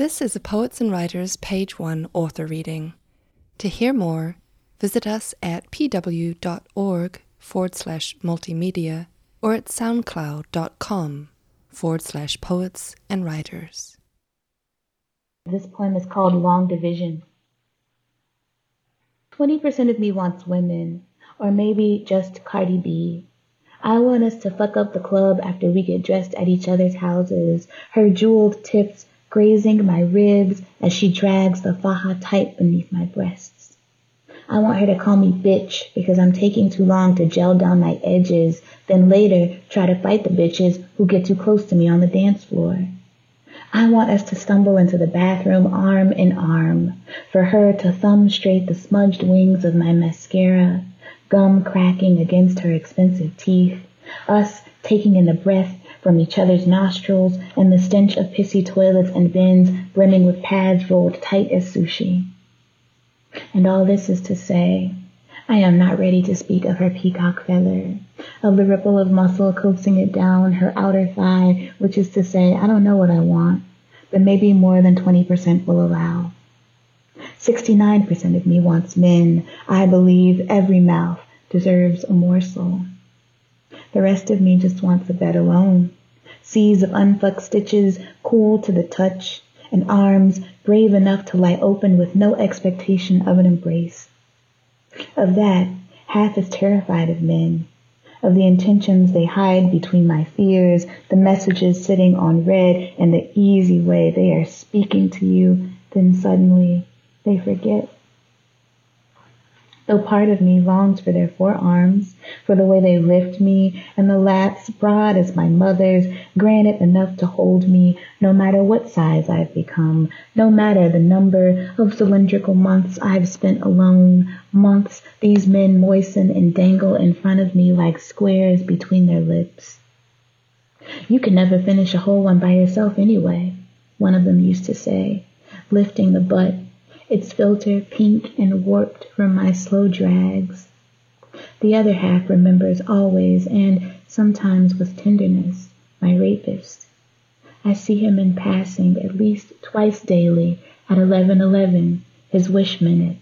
This is a Poets and Writers Page 1 author reading. To hear more, visit us at pw.org forward slash multimedia or at soundcloud.com forward slash poets and writers. This poem is called Long Division. 20% of me wants women, or maybe just Cardi B. I want us to fuck up the club after we get dressed at each other's houses, her jeweled tips grazing my ribs as she drags the faja tight beneath my breasts. I want her to call me bitch because I'm taking too long to gel down my edges, then later try to fight the bitches who get too close to me on the dance floor. I want us to stumble into the bathroom arm in arm, for her to thumb straight the smudged wings of my mascara, gum cracking against her expensive teeth, us taking in the breath from each other's nostrils and the stench of pissy toilets and bins brimming with pads rolled tight as sushi. And all this is to say, I am not ready to speak of her peacock feather, of the ripple of muscle coaxing it down her outer thigh, which is to say, I don't know what I want, but maybe more than 20% will allow. 69% of me wants men. I believe every mouth deserves a morsel. The rest of me just wants a bed alone. Seas of unfucked stitches, cool to the touch, and arms brave enough to lie open with no expectation of an embrace. Of that, half is terrified of men, of the intentions they hide between my fears, the messages sitting on read, and the easy way they are speaking to you, then suddenly they forget though part of me longs for their forearms, for the way they lift me, and the lats broad as my mother's, granite enough to hold me, no matter what size I've become, no matter the number of cylindrical months I've spent alone, months these men moisten and dangle in front of me like squares between their lips. You can never finish a whole one by yourself anyway, one of them used to say, lifting the butt its filter pink and warped from my slow drags. The other half remembers always and sometimes with tenderness my rapist. I see him in passing at least twice daily at 1111, his wish minute.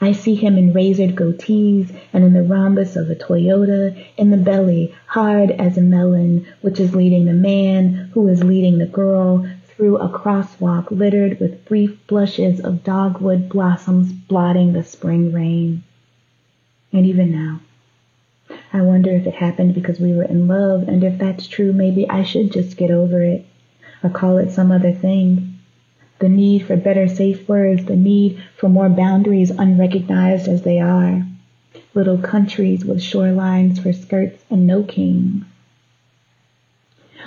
I see him in razored goatees and in the rhombus of a Toyota, in the belly, hard as a melon, which is leading the man, who is leading the girl, through a crosswalk littered with brief blushes of dogwood blossoms blotting the spring rain. And even now, I wonder if it happened because we were in love, and if that's true, maybe I should just get over it, or call it some other thing. The need for better safe words, the need for more boundaries unrecognized as they are. Little countries with shorelines for skirts and no kings.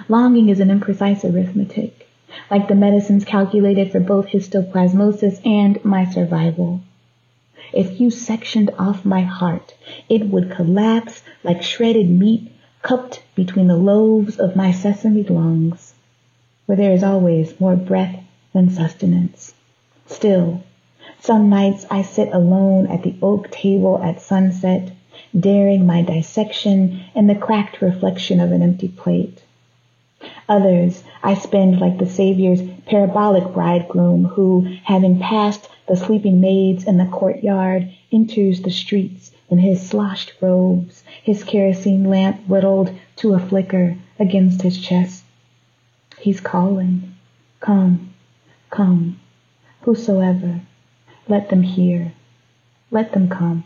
Longing is an imprecise arithmetic like the medicines calculated for both histoplasmosis and my survival. If you sectioned off my heart, it would collapse like shredded meat cupped between the lobes of my sesame lungs, where there is always more breath than sustenance. Still, some nights I sit alone at the oak table at sunset, daring my dissection in the cracked reflection of an empty plate. Others I spend like the Saviour's parabolic bridegroom who, having passed the sleeping maids in the courtyard, enters the streets in his sloshed robes, his kerosene lamp whittled to a flicker against his chest. He's calling, Come, come, whosoever, let them hear, let them come.